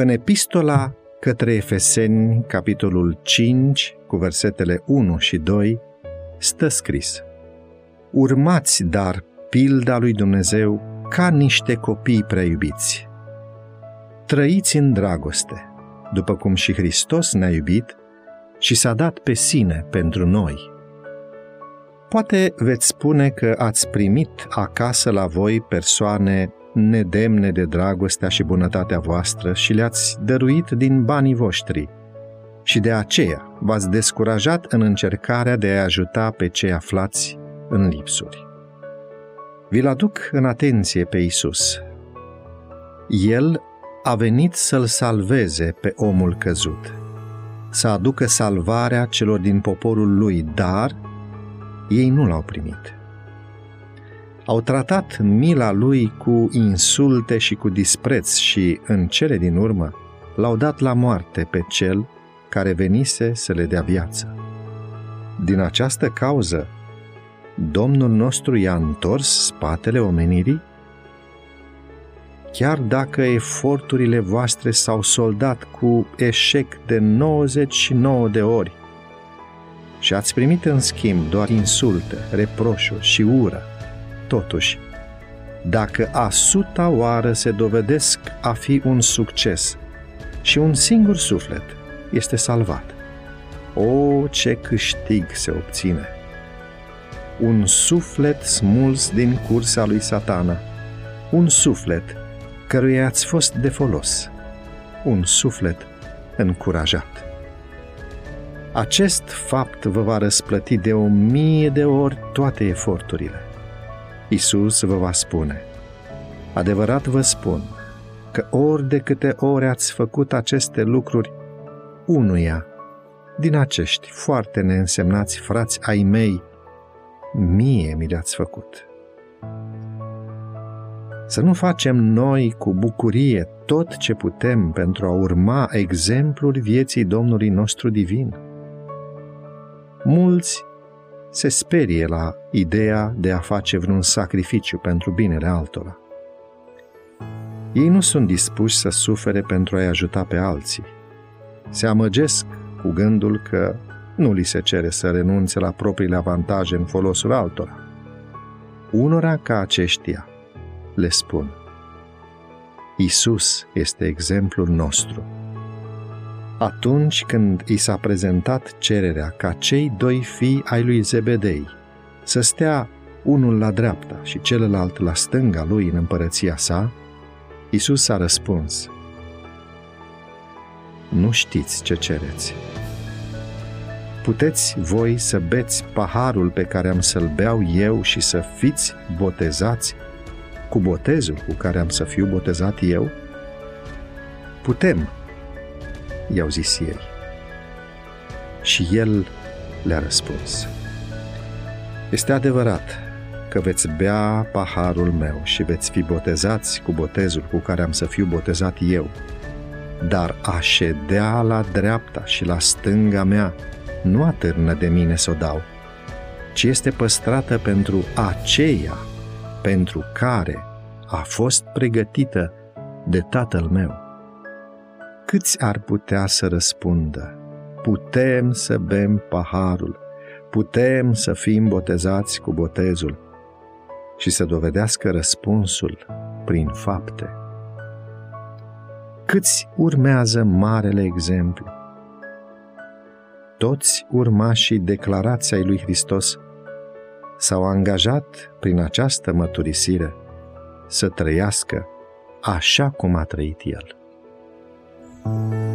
În epistola către Efeseni, capitolul 5, cu versetele 1 și 2, stă scris Urmați, dar, pilda lui Dumnezeu ca niște copii prea iubiți. Trăiți în dragoste, după cum și Hristos ne-a iubit și s-a dat pe sine pentru noi. Poate veți spune că ați primit acasă la voi persoane nedemne de dragostea și bunătatea voastră și le-ați dăruit din banii voștri și de aceea v-ați descurajat în încercarea de a ajuta pe cei aflați în lipsuri. Vi-l aduc în atenție pe Isus. El a venit să-l salveze pe omul căzut, să aducă salvarea celor din poporul lui, dar ei nu l-au primit au tratat mila lui cu insulte și cu dispreț și, în cele din urmă, l-au dat la moarte pe cel care venise să le dea viață. Din această cauză, Domnul nostru i-a întors spatele omenirii? Chiar dacă eforturile voastre s-au soldat cu eșec de 99 de ori și ați primit în schimb doar insulte, reproșuri și ură, Totuși, dacă a suta oară se dovedesc a fi un succes și un singur suflet este salvat, o, ce câștig se obține! Un suflet smuls din cursa lui satana, un suflet căruia ați fost de folos, un suflet încurajat. Acest fapt vă va răsplăti de o mie de ori toate eforturile. Isus vă va spune, Adevărat vă spun că ori de câte ori ați făcut aceste lucruri, unuia din acești foarte neînsemnați frați ai mei, mie mi le-ați făcut. Să nu facem noi cu bucurie tot ce putem pentru a urma exemplul vieții Domnului nostru divin. Mulți se sperie la ideea de a face vreun sacrificiu pentru binele altora. Ei nu sunt dispuși să sufere pentru a-i ajuta pe alții. Se amăgesc cu gândul că nu li se cere să renunțe la propriile avantaje în folosul altora. Unora ca aceștia le spun Isus este exemplul nostru atunci când i s-a prezentat cererea ca cei doi fii ai lui Zebedei să stea unul la dreapta și celălalt la stânga lui în împărăția sa, Isus a răspuns, Nu știți ce cereți. Puteți voi să beți paharul pe care am să-l beau eu și să fiți botezați cu botezul cu care am să fiu botezat eu? Putem, i-au zis ei. Și el le-a răspuns. Este adevărat că veți bea paharul meu și veți fi botezați cu botezul cu care am să fiu botezat eu, dar a ședea la dreapta și la stânga mea nu atârnă de mine să o dau, ci este păstrată pentru aceia pentru care a fost pregătită de tatăl meu câți ar putea să răspundă? Putem să bem paharul, putem să fim botezați cu botezul și să dovedească răspunsul prin fapte. Câți urmează marele exemplu? Toți urmașii declarației lui Hristos s-au angajat prin această măturisire să trăiască așa cum a trăit El. Thank you.